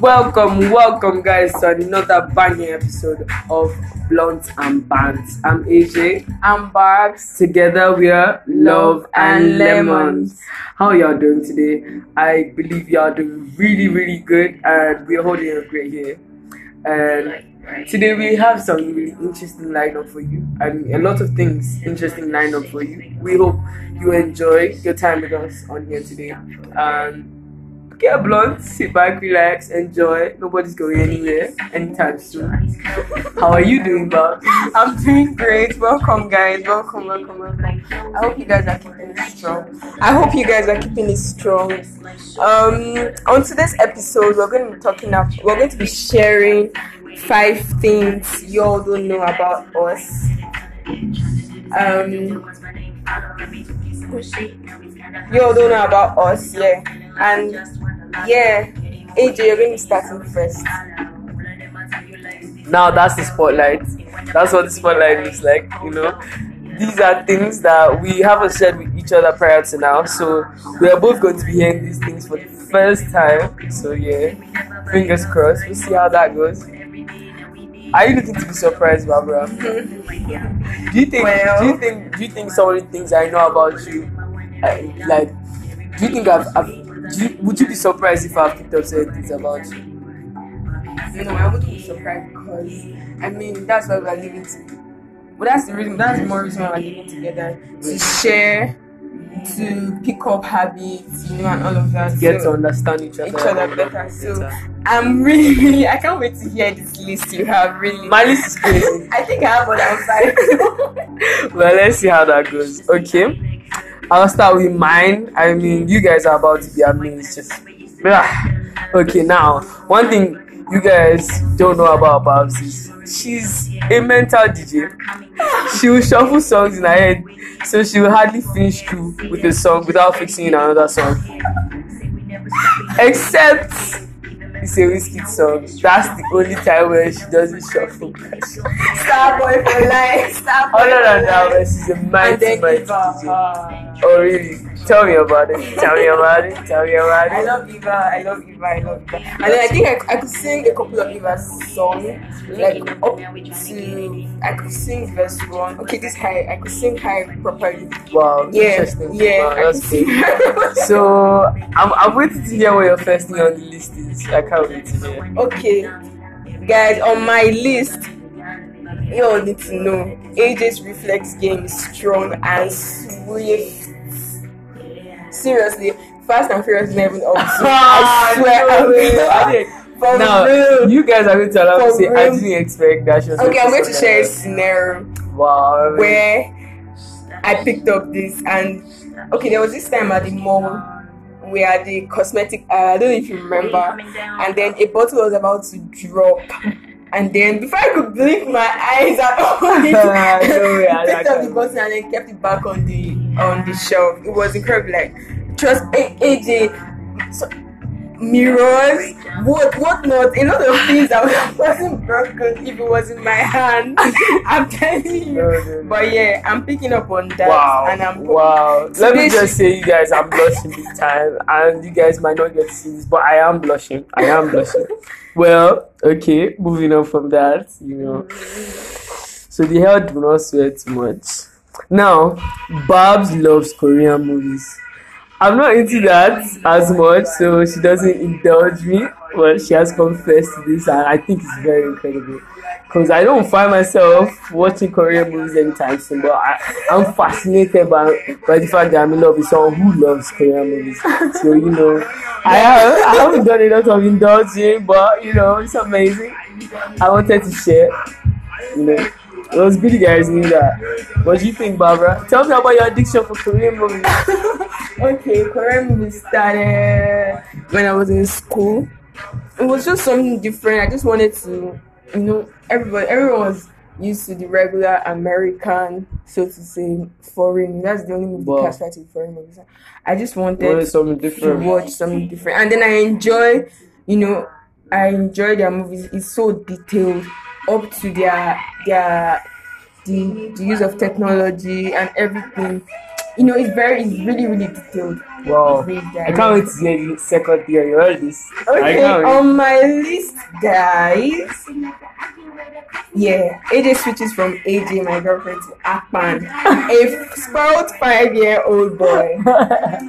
Welcome, welcome, guys, to another banging episode of Blunt and Bands. I'm AJ. I'm Barbs. Together we are Love and Lemons. How y'all doing today? I believe y'all doing really, really good, and we're holding a great here. And today we have some really interesting lineup for you, and a lot of things interesting lineup for you. We hope you enjoy your time with us on here today. Um, get a blunt, sit back, relax, enjoy. Nobody's going anywhere anytime soon. How are you doing, Bob? I'm doing great. Welcome, guys. Welcome, welcome, welcome. I hope you guys are keeping it strong. I hope you guys are keeping it strong. Um, on today's episode, we're going to be talking about, We're going to be sharing five things you all don't know about us. Um, you all don't know about us, yeah. And yeah, AJ, you're going to be starting first. Now that's the spotlight. That's what the spotlight looks like, you know. These are things that we haven't shared with each other prior to now, so we are both going to be hearing these things for the first time. So yeah, fingers crossed. We'll see how that goes. Are you looking to be surprised, Barbara? Oh do you think? Well- do you think? Do you think some of the things I know about you, I, like, do you think I've, I've do you, would you be surprised if I've picked up certain things about you? No, I wouldn't be surprised because I mean that's why we're living together. But that's the reason. That's the more reason why we're living together to share, to pick up habits, you know, and all of that. Get to understand each other. each other better. So I'm really, really, I can't wait to hear this list you have. Really, My list is crazy. I think I have than five. well, let's see how that goes. Okay, I'll start with mine. I mean, you guys are about to be amazed. Just Ah. okay. Now, one thing you guys don't know about Babs is she's a mental DJ. She will shuffle songs in her head, so she will hardly finish through with a song without fixing in another song. Except it's a whiskey song. That's the only time where she doesn't shuffle. Starboy for life. Starboy Other than that, she's a mighty, mighty. DJ. Oh really? Tell me about it. Tell me about it. Tell me about it. I love Eva, I love Eva, I love Eva. And then I think I, I could sing a couple of Eva's songs, like up to, I could sing verse one. Okay, this high, I could sing high properly. Wow, Yeah, interesting. yeah, Wow, I that's could sing. So I'm, I'm waiting to hear what your first thing on the list is. I can't wait to hear. okay, guys, on my list, you all need to know AJ's reflex game is strong and swift. Seriously, Fast and Furious is not even up to. I swear, no way. Did. For now real. you guys are going to allow me to say I didn't expect that. She was Okay, I'm going to share a scenario. Wow. where I picked up this and okay, there was this time at the mall where the cosmetic uh, I don't know if you remember, and then a bottle was about to drop. And then before I could blink my eyes, I opened it, No way, I picked up the bottle and then kept it back on the on the shelf. It was incredible. Like trust AJ, so, mirrors, what what not, a lot of things that wasn't broken if it was in my hand. I'm telling you. No, no, no. But yeah, I'm picking up on that, Wow. and I'm wow. Let me just say, you guys, I'm blushing big time, and you guys might not get to see this, but I am blushing. I am blushing. well, okay, moving on from that, you know. So the hair do not sweat too much. Now, Babs loves Korean movies. I'm not into that as much, so she doesn't indulge me. But she has confessed to this, and I think it's very incredible. Because I don't find myself watching Korean movies anytime soon, but I, I'm fascinated by, by the fact that I'm in love with someone who loves Korean movies. So, you know, I, have, I haven't done a lot of indulging, but, you know, it's amazing. I wanted to share, you know. Good you guys knew that. What do you think, Barbara? Tell me about your addiction for Korean movies. okay. Korean movies started when I was in school. It was just something different. I just wanted to, you know, everybody, everyone was used to the regular American, so to say, foreign. That's the only movie Wow. classified to foreign movies. I just wanted is something to different? watch something different. And then I enjoy, you know, I enjoy their movies. It's so detailed, up to their their the, the use of technology and everything. you know, it's very, it's really, really detailed. Wow. Read I can't wait to hear the second year. You heard this? Okay, on my list, guys. Yeah, AJ switches from AJ, my girlfriend, to Akpan, a spoiled five-year-old boy.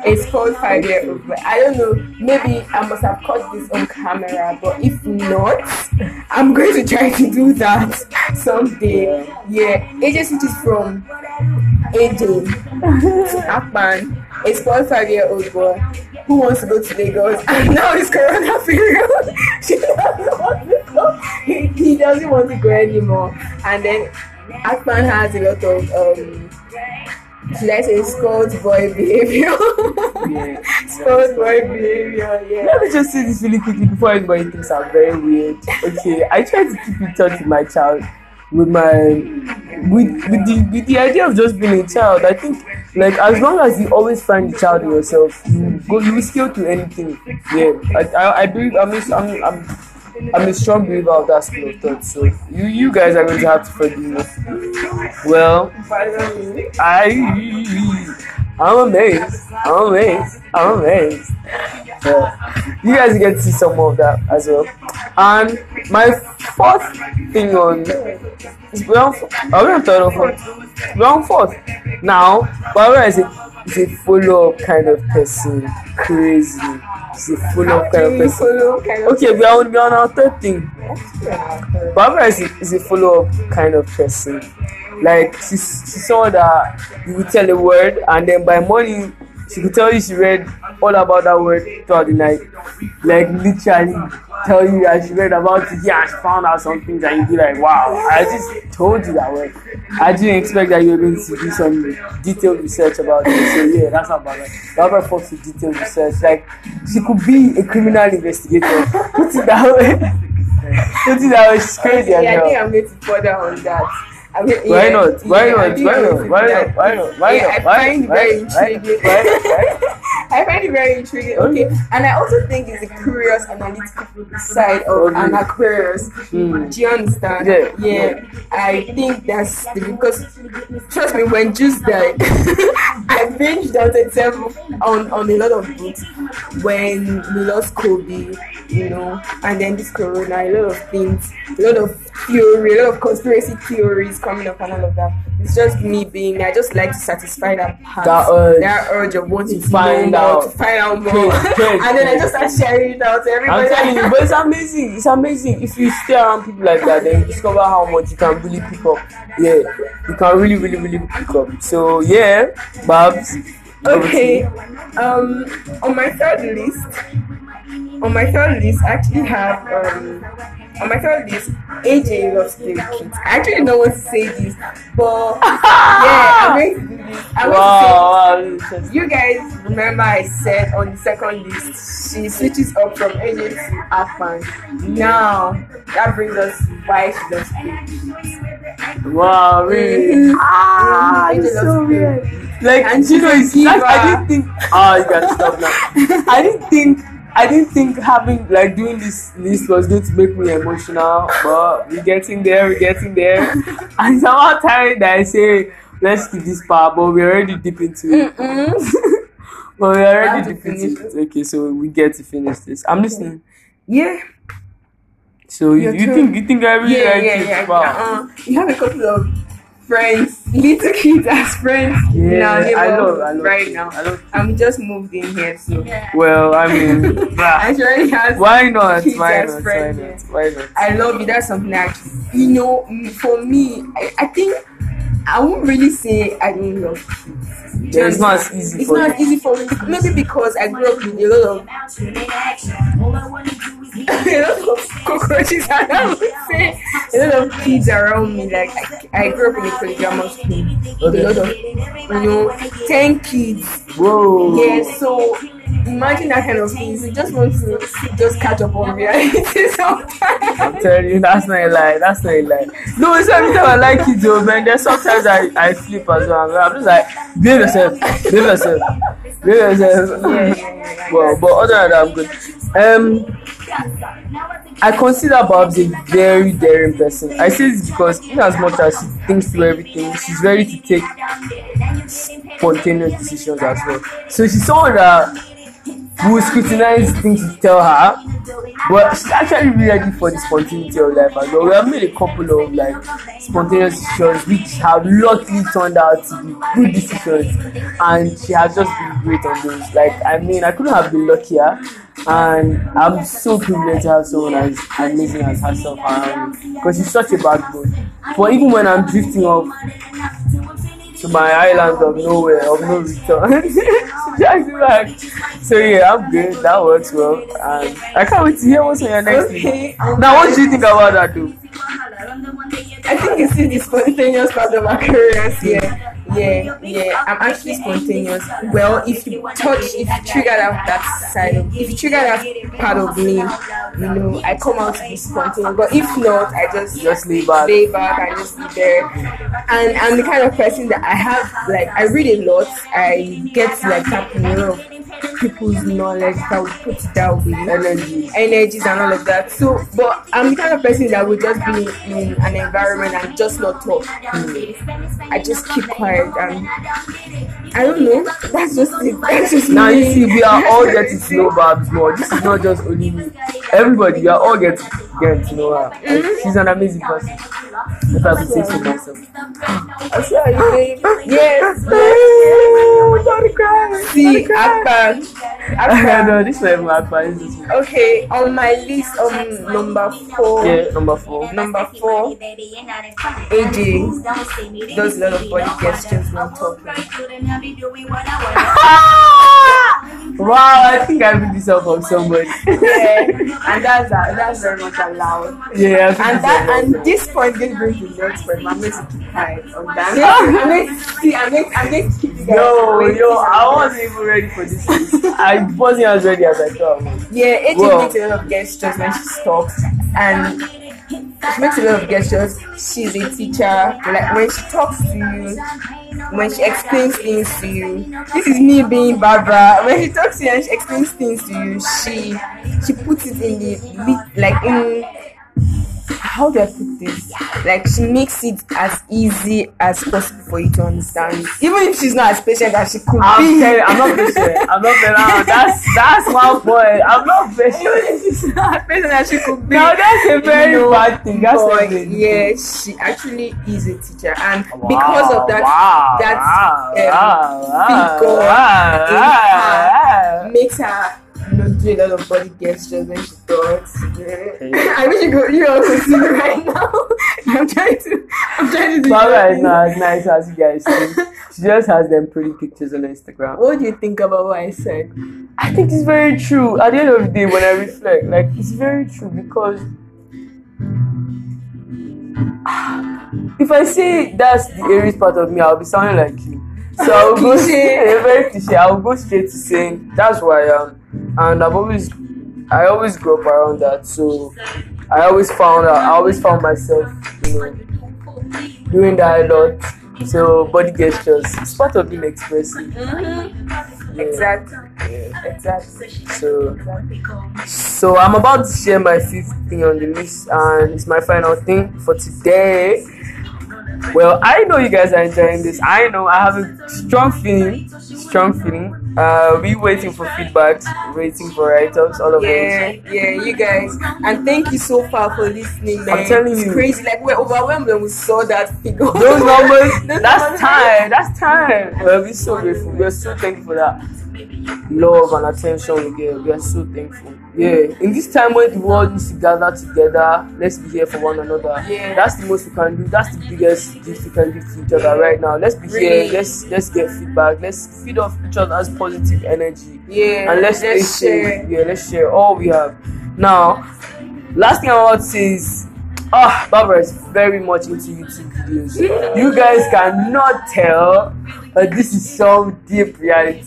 A spoiled five-year-old boy. I don't know. Maybe I must have caught this on camera, but if not, I'm going to try to do that someday. Yeah, AJ switches from AJ to Akpan, a spoiled five-year-old boy who wants to go to Lagos, and now it's Corona period. She doesn't want to go. He, he doesn't want to go anymore. And then Akpan has a lot of um, should I say spoiled boy behavior? Yeah. spoiled boy behavior. Yeah. Let me just say this really quickly before anybody thinks I'm very weird. Okay, I try to keep in touch with my child, with my with with the with the idea of just being a child. I think like as long as you always find the child in yourself, you go you will scale to anything. Yeah, I I, I believe I'm I'm I'm I'm a strong believer of that school of thought. So you you guys are going to have to forgive me. Well, I I'm amazed. I'm amazed. I'm amazed. Yeah. You guys get to see some more of that as well. And my fourth thing on is are we on third or fourth? We're fourth. Now, Barbara is a, is a follow up kind of person. Crazy. She's a follow up kind of person. kind of Okay, we are on, we are on our third thing. Barbara is a, is a follow up kind of person. Like she's she's someone that you tell a word and then by morning she could tell you she read all about that word throughout the night. Like literally tell you that she read about it, yeah, she found out some things and you'd be like, Wow, I just told you that word. I didn't expect that you were going to do some detailed research about it. So yeah, that's how Barbara Barbara fucks with detailed research. Like she could be a criminal investigator. Put it that way. Put it that way, she's crazy as Yeah, I think I'm going to further on that. I mean, Why yeah, not? Why yeah, not? Why not? Why not? Why not? Why not? I find it very intriguing. Why? Why? I find it very intriguing. Okay, and I also think it's a curious analytical side of Okay. an Aquarius. Mm. Do you understand? Yeah. Yeah. I think that's the, because trust me, when Juice died, I binged on itself on on a lot of books. When we lost Kobe, you know, and then this Corona, a lot of things, a lot of theory, a lot of conspiracy theories coming up and all of that. It's just me being. I just like to satisfy that part, That urge. that urge of wanting To find know more, out. to find out more, and then I just start sharing it out to everybody. I'm telling you, but it's amazing. It's amazing. If you stay around people like that, then you discover how much you can really pick up. Yeah, you can really, really, really pick up. So yeah, Babs. Okay. Um, on my third list, on my third list, I actually have um, on my third list, AJ loves to kids. I actually don't want to say this, but yeah, I'm going to do this. I'm Wow, going to wow, say. You guys remember I said on the second list she switches up from AJ to Afan. Now that brings us why she loves kids. Wow, really? Mhm. Ah, it's so weird. Like, And you know, it's like, I didn't think. Ah, you gotta stop now. I didn't think. I didn't think having like doing this list was going to make me emotional, but we're getting there. We're getting there. and it's about time that I say let's keep this part, but we're already deep into it. But we're already deep into it. Okay, so we get to finish this. I'm listening. Yeah. So you, you think you think I really yeah, like yeah, it? yeah. Wow. Uh, you have a couple of friends, little kids as friends. Yeah, in our I neighborhood love, I love right kids. now. I love. I'm just moved in here, so Well, I mean, bah. I already has. why not? Kids Why as not? Why friends, not? Why not? I love it. That's something that you know. mm, For me, I, I think I won't really say I don't love kids. Yeah, it's not as understand? easy It's for not you. easy for me. Maybe because I grew up with a lot of a lot of cockroaches around me. A lot of kids around me. Like I, I grew up in a polygamous school. with A lot of you know, ten kids. Whoa. Yeah, so imagine that kind of thing. You just want to just catch up on reality sometimes. I'm telling you, that's not a lie. That's not a lie. No, it's every time I like it, though, man. There's sometimes I, I flip as well. I'm just like, behave yourself, behave yourself, behave yourself. Yeah, yeah, yeah, yeah. Well, but other than that, I'm good. Um, I consider Babs a very daring person. I say this because, in as much as she thinks through everything, she's ready to take spontaneous decisions as well. So she's someone that will scrutinize things you tell her, but she's actually really ready for the spontaneity of life as well. We have made a couple of like spontaneous decisions which have luckily turned out to be good decisions, and she has just been great on those. Like, I mean, I couldn't have been luckier, and I'm so privileged to have someone as amazing as herself around because she's such a bad backbone. But even when I'm drifting off to my island of nowhere, of no return. Just back. So yeah, I'm good. That works well. And I can't wait to hear what's on your next Okay. thing. Now, what do you think about that, though? I think it's still the spontaneous part of my career. Yeah, yeah, yeah. I'm actually spontaneous. Well, if you touch, if you trigger that, that side, of, if you trigger that part of me, you know, I come out to be spontaneous. But if not, I just Just lay back. lay back and just be there. And I'm the kind of person that I have like I read a lot. I get like a lot of people's knowledge that would put it that way Energy. energies and all of that. So, but I'm the kind of person that would just be in an environment and just not talk. Hmm. I just keep quiet and I don't know. That's just it. That's just Now, you see, we are all getting to know Babs more. This is not just only me. Everybody, we are all getting, getting to know her. Like, she's an amazing person. If I could say so myself. I'm sorry, babe. Yes. I'm about to cry. See, Akbar. Akbar. no, this is not even Akbar. This is Okay, on my list, um, number four. yeah, number four. Number four, AJ does a lot of body gestures when talking. wow, I think I picked this up from somebody. Yeah, and that's uh, that's very much allowed. yeah, And this that up and from this point didn't bring the next point, but I'm going to keep quiet on that. I'm going to see, I'm going, I'm going to keep you guys. Yo, waiting yo, I wasn't even ready for this. I wasn't as ready as I thought. I was. Yeah, AJ Well- makes a lot of gestures when she talks, and she makes a lot of gestures. She's a teacher. Like when she talks to you, when she explains things to you. This is me being Barbara. When she talks to you and she explains things to you, she she puts it in the like in how do I put this? Like she makes it as easy as possible for you to understand. Even if she's not as patient as she could I'm be. telling, I'm not patient. I'm not patient. That's that's my point. I'm not Even patient. if she's not as patient as she could be. Now that's a very You know, bad thing. That's but a yeah, she actually is a teacher, and Wow, because of that, wow, that wow, um, wow, figure wow, wow, makes her you know do a lot of body gestures when she talks. Yeah. I wish you could you all could see me right now. I'm trying to I'm trying to do Barbara is not as nice as you guys think. She just has them pretty pictures on Instagram. What do you think about what I said? I think it's very true. At the end of the day, when I reflect, like it's very true because if I say that's the Aries part of me, I'll be sounding like you. So I'll go Cliche. very cliche. I'll go straight to saying that's who I am, and I've always, I always grew up around that. So I always found, I always found myself, you know, doing that a lot. So body gestures, it's part of being expressive. Mm-hmm. Yeah. Exactly. Yeah. Exactly. So, so I'm about to share my fifth thing on the list, and it's my final thing for today. Well, I know you guys are enjoying this. I know I have a strong feeling, strong feeling. Uh, we waiting for feedbacks, waiting for write-ups, all of Yeah, it. yeah, you guys, and thank you so far for listening, man. I'm telling it's you. crazy. Like we're overwhelmed when we saw that figure. Those numbers, Those that's numbers- time, that's time. Well, we're so grateful. We're so thankful for that love and attention we get. We are so thankful. Yeah, in this time when the world needs to gather together, let's be here for one another. Yeah. that's the most we can do. That's the biggest gift we can give to each other right now. Let's be Really. here. Let's let's get feedback. Let's feed off each other's positive energy. Yeah, and let's, let's share. Yeah, let's share all we have. Now, last thing I want to say is, ah, Barbara is very much into YouTube videos. You guys cannot tell, but this is some deep reality.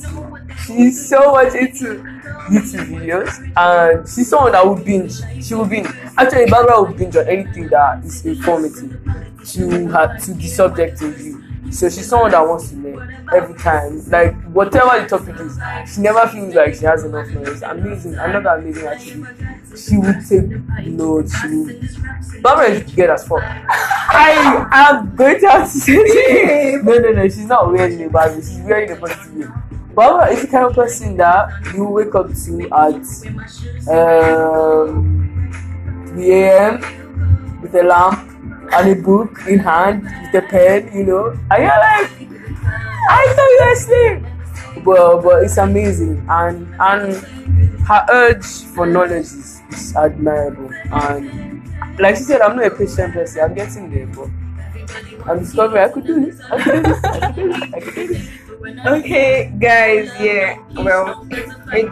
She's so much into YouTube videos, and she's someone that would binge. She will binge. Actually, Barbara would binge on anything that is informative to her to the subject in view. So she's someone that wants to learn every time. Like whatever the topic is, she never feels like she has enough knowledge. Amazing, another amazing attribute. she would take notes. She would. Barbara is together as fuck. I am going to have to say no, no, no. She's not wearing a bad way. She's wearing a positive. Barbara is the kind of person that you wake up to at um 3 a.m. with a lamp and a book in hand with a pen, you know, and you're like, I thought you were asleep. But but it's amazing and and her urge for knowledge is, is admirable and like she said, I'm not a patient person, I'm getting there, but I'm discovering I could do this, I could do this, I could do this, I could do this. Okay, guys, yeah. Well, babe,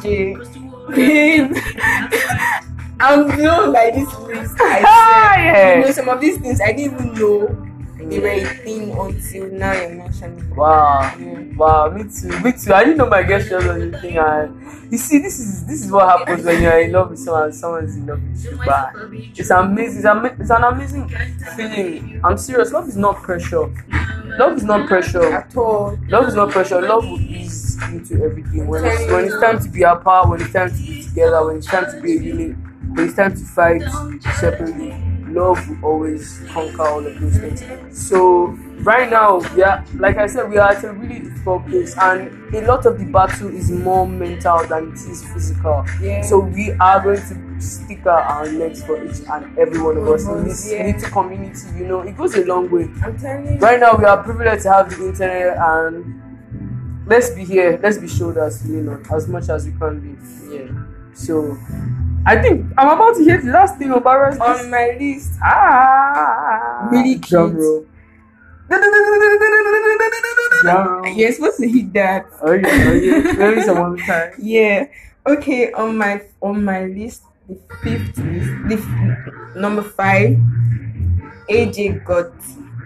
I'm blown by this list. I ah, yeah. You know, some of these things I didn't even know they were a thing until now you're mentioning. Wow, Yeah. wow, me too, me too. I didn't know my guest was on the thing, and you see, this is this is what happens when you're in love with someone, someone's in love with you. But it's amazing. It's, ama- it's an amazing feeling. I'm serious. Love is not pressure. Love is not pressure. At all. Love is not pressure. Love will ease into everything. When it's when it's time to be apart, when it's time to be together, when it's time to be a unit, when it's time to fight separately, love will always conquer all of those things. So right now, yeah, like I said, we are at a really difficult place, and a lot of the battle is more mental than it is physical. Yeah. So we are going to stick out our necks for each and every one of us in this Yeah. little community. You know, it goes a long way. I'm telling you. Right now, we are privileged to have the internet, and let's be here. Let's be shoulders lean on as much as we can be. Yeah. So, I think I'm about to hear the last thing of Barra's On my list, Ah, Really cute. Drum roll. you're supposed to hit that. Oh yeah, oh yeah. Maybe some other time. Yeah. Okay. On my on my list, the fifth the number five, AJ got.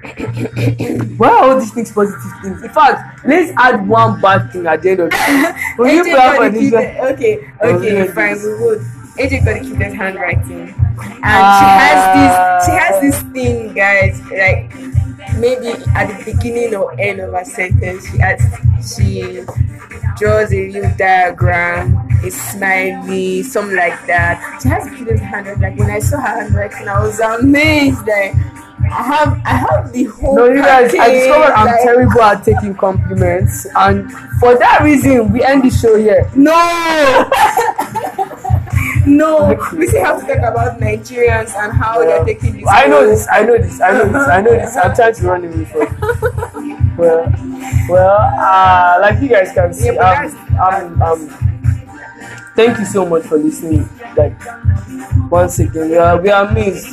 Why are all these things positive things? In fact, let's add one bad thing at the end of it. Will you AJ plan got for this? Okay. Oh, Okay. yeah, fine. this. We would. AJ got the cutest handwriting, and Ah. she has this. She has this thing, guys. Like maybe at the beginning or end of a sentence, she has she draws a little diagram, a smiley, something like that. She has cutest handwriting. Like when I saw her handwriting, I was amazed. Like I have, I have the whole. No, you guys, I discovered I'm like- terrible at taking compliments, and for that reason, we end the show here. No. no, we still have to talk about Nigerians and how Yeah. they're taking this. I know this, I know this, I know this, I know this. I'm trying to run away from. it. Well, well, uh, like you guys can see, Yeah, um, um, um, thank you so much for listening. Like once again, we are we are amazed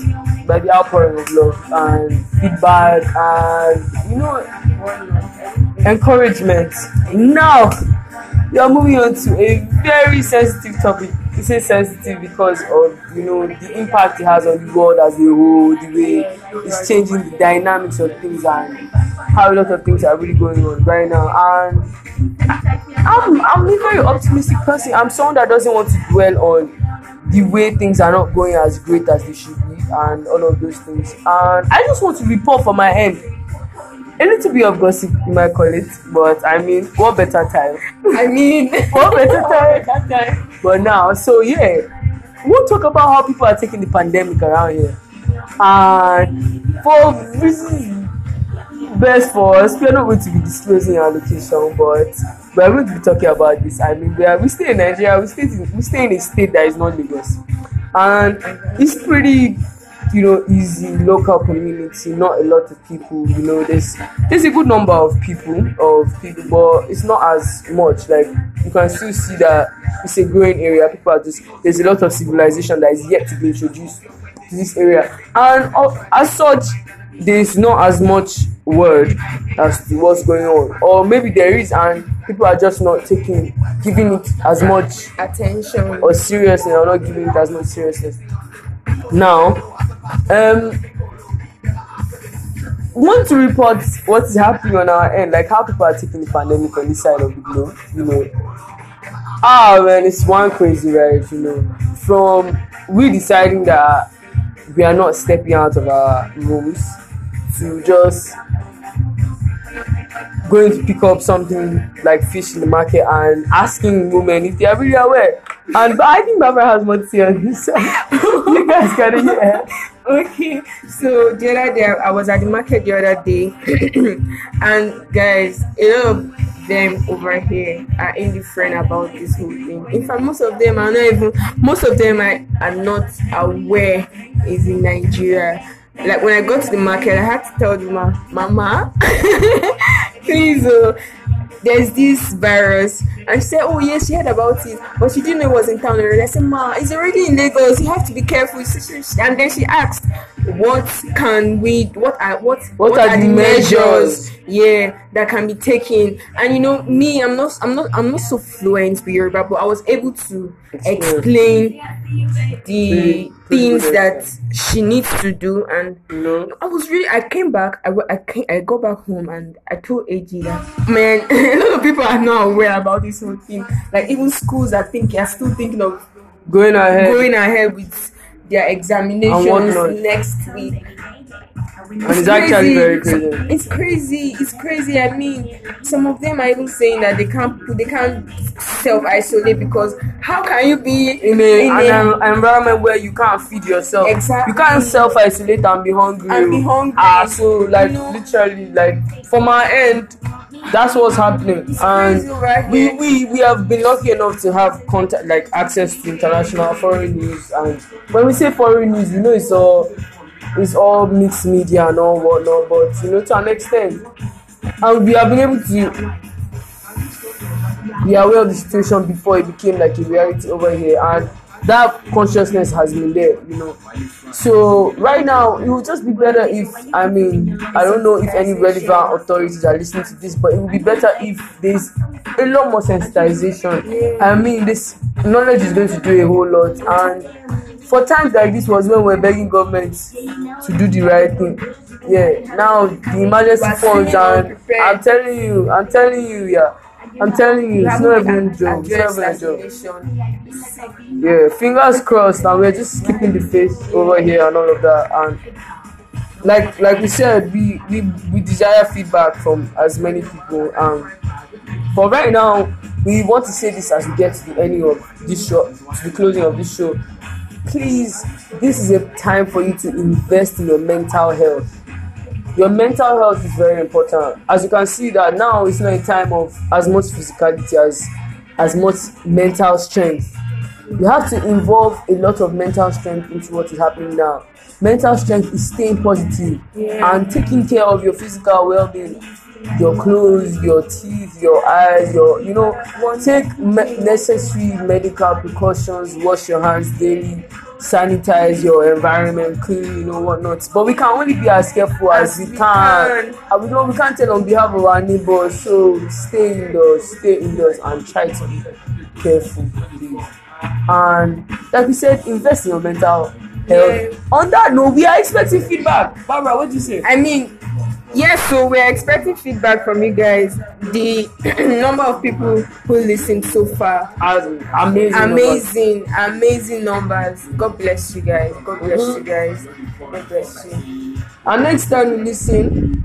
by the outpouring of love and feedback and you know encouragement. Now we are moving on to a very sensitive topic. Say sensitive because of you know the impact it has on the world as a whole, the way it's changing the dynamics of things and how a lot of things are really going on right now. And I'm I'm a very optimistic person. I'm someone that doesn't want to dwell on the way things are not going as great as they should be and all of those things. And I just want to report for my end. A little bit of gossip, you might call it, but I mean, what better time? I mean, what better time? But now, so yeah, we'll talk about how people are taking the pandemic around here. And for reasons best for us, we are not going to be disclosing our location, but we are going to be talking about this. I mean, we are we stay in Nigeria, we stay in, we stay in a state that is not Lagos, and it's pretty you know easy local community not a lot of people you know there's there's a good number of people of people but it's not as much like you can still see that it's a growing area people are just there's a lot of civilization that is yet to be introduced to this area and uh, as such there's not as much word as to what's going on or maybe there is and people are just not taking giving it as much attention. or seriousness or not giving it as much seriousness. Now, um, want to report what is happening on our end, like how people are taking the pandemic on this side of the globe, you know. Ah man, it's one crazy ride, you know. From we deciding that we are not stepping out of our rooms to just going to pick up something like fish in the market and asking women if they are really aware. And but I think Barbara has more to say on this. you guys can hear. okay so the other day i was at the market the other day and guys a lot of them over here are indifferent about this whole thing in fact most of them are not even most of them are, are not aware is in nigeria like when i got to the market i had to tell the ma mama please there's this virus she said oh yes she heard about it but she didn't know it was in town already i said ma it's already in lagos you have to be careful and then she asked what can we what are what What are the measures? yeah that can be taken and you know me i'm not i'm not i'm not so fluent with yoruba but i was able to Explain. the things that she needs to do and know. I was really. I came back. I, I came. I got back home and I told AJ that man, a lot of people are not aware about this whole thing. Like even schools are thinking, are still thinking of Going ahead. going ahead with their examinations next week. and it's actually very crazy. It's crazy. It's crazy. I mean, some of them are even saying that they can't. They can't self isolate because how can you be in a, an, an environment where you can't feed yourself. Exactly. You can't self isolate and be hungry. And be hungry. Ah, so like You know? literally, like for my end, that's what's happening. It's and right we, we we have been lucky enough to have contact, like access to international foreign news. And when we say foreign news, you know it's all it's all mixed media and all whatnot. But you know to an extent, and we have been able to be aware of the situation before it became like a reality over here and that consciousness has been there you know. So right now it would just be better if i mean i don't know if any relevant authorities are listening to this but it would be better if there's a lot more sensitization. I mean this knowledge is going to do a whole lot. And for times like this was when we're begging government to do the right thing. Yeah now the emergency funds and i'm telling you i'm telling you yeah I'm telling you, it's not even a joke. It's not even a joke. Yeah, fingers crossed, and we're just keeping the faith over here and all of that. And like like we said, we we, we desire feedback from as many people. Um, but right now, we want to say this as we get to the ending of this show, to the closing of this show. Please, this is a time for you to invest in your mental health your mental health is very important. As you can see that now it's not a time of as much physicality as as much mental strength. You have to involve a lot of mental strength into what is happening now. Mental strength is staying positive Yeah. and taking care of your physical well-being your clothes your teeth your eyes your you know take me- necessary medical precautions wash your hands daily sanitize your environment clean you know whatnot. But we can only be as careful as, As we can, can. and we don't we can't tell on behalf of our neighbors so stay indoors stay indoors and try to be careful please. And like we said invest in your mental health. Yeah. on that note we are expecting feedback. Barbara what do you say? I mean, yes, so we're expecting feedback from you guys. The number of people who listened so far. As- amazing numbers. Amazing, amazing numbers. God bless you guys. God bless Mhm. you guys. God bless you. And next time you listen,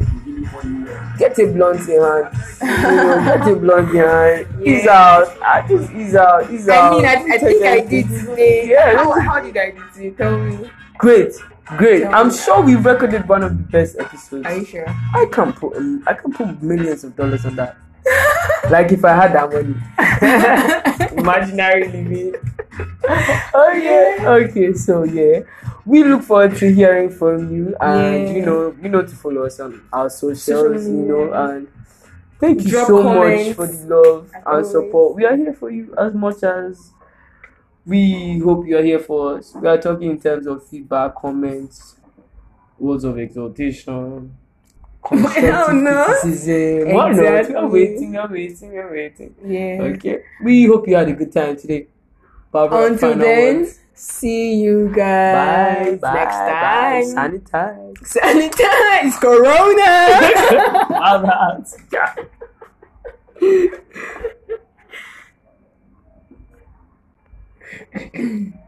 get a blunt in hand. You know, get a blunt in hand. Ease Yeah. out. I just ease out. Ease I out. mean, I, I think I did today. Yeah. How, how did I do today? Tell me. Great, great. I'm sure we recorded one of the best episodes. Are you sure? I can put I can put millions of dollars on that. like if I had that money. Imaginary living. oh yeah. Okay, so yeah. We look forward to hearing from you and Yeah. you know you know to follow us on our socials, Social you know, and thank you Drop so much for the love and support. We are here for you as much as we hope you are here for us. We are talking in terms of feedback, comments, words of exhortation, no. criticism. Why not? We are waiting, we are waiting, we are waiting. Yeah. Okay. We hope you had a good time today. Barbara, Until then, words. see you guys bye, next bye. time. Sanitize. Sanitize Corona. All right. 咳 咳